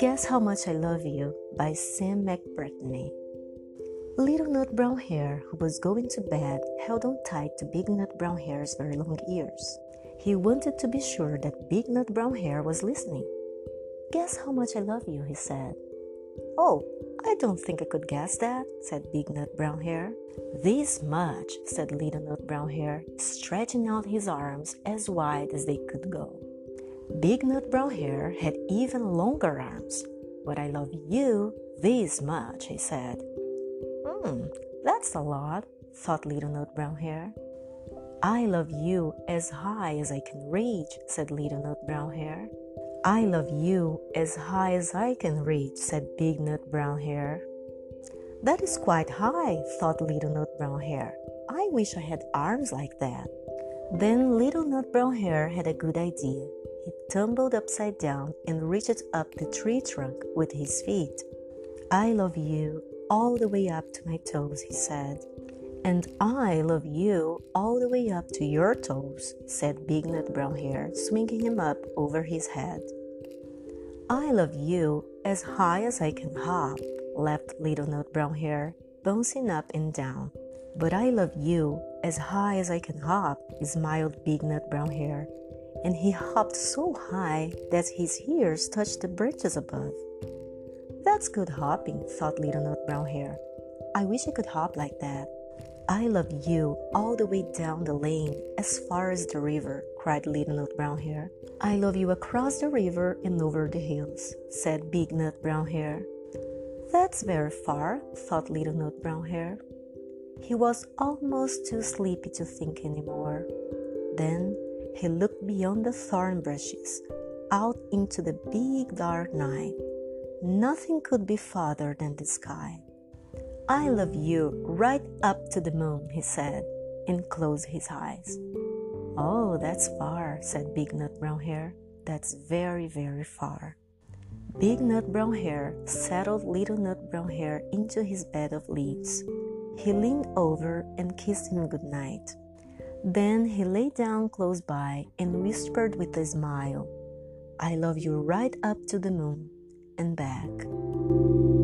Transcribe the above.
Guess How Much I Love You by Sam McBratney. Little Nut Brown Hare, who was going to bed, held on tight to Big Nut Brown Hare's very long ears. He wanted to be sure that Big Nut Brown Hare was listening. Guess how much I love you, he said. Oh, I don't think I could guess that, said Big Nut Brown Hare. This much, said Little Nut Brown Hare, stretching out his arms as wide as they could go. Big Nut Brown Hare had even longer arms. But I love you this much, he said. Hmm, that's a lot, thought Little Nut Brown Hare. I love you as high as I can reach, said Little Nut Brown Hare. I love you as high as I can reach, said Big Nut Brown Hare. That is quite high, thought Little Nut Brown Hare. I wish I had arms like that. Then Little Nut Brown Hare had a good idea. He tumbled upside down and reached up the tree trunk with his feet. I love you all the way up to my toes, he said. And I love you all the way up to your toes, said Big Nut Brown Hare, swinging him up over his head. I love you as high as I can hop, laughed Little Nut Brown Hare, bouncing up and down. But I love you as high as I can hop, smiled Big Nut Brown Hare, and he hopped so high that his ears touched the branches above. That's good hopping, thought Little Nut Brown Hare. I wish I could hop like that. I love you all the way down the lane as far as the river, cried Little Nut Brown Hare. I love you across the river and over the hills, said Big Nut Brown Hare. That's very far, thought Little Nut Brown Hare. He was almost too sleepy to think anymore. Then he looked beyond the thorn bushes, out into the big dark night. Nothing could be farther than the sky. I love you right up to the moon, he said, and closed his eyes. Oh, that's far, said Big Nut Brown Hare. That's very, very far. Big Nut Brown Hare settled Little Nut Brown Hare into his bed of leaves. He leaned over and kissed him good night. Then he lay down close by and whispered with a smile, I love you right up to the moon and back.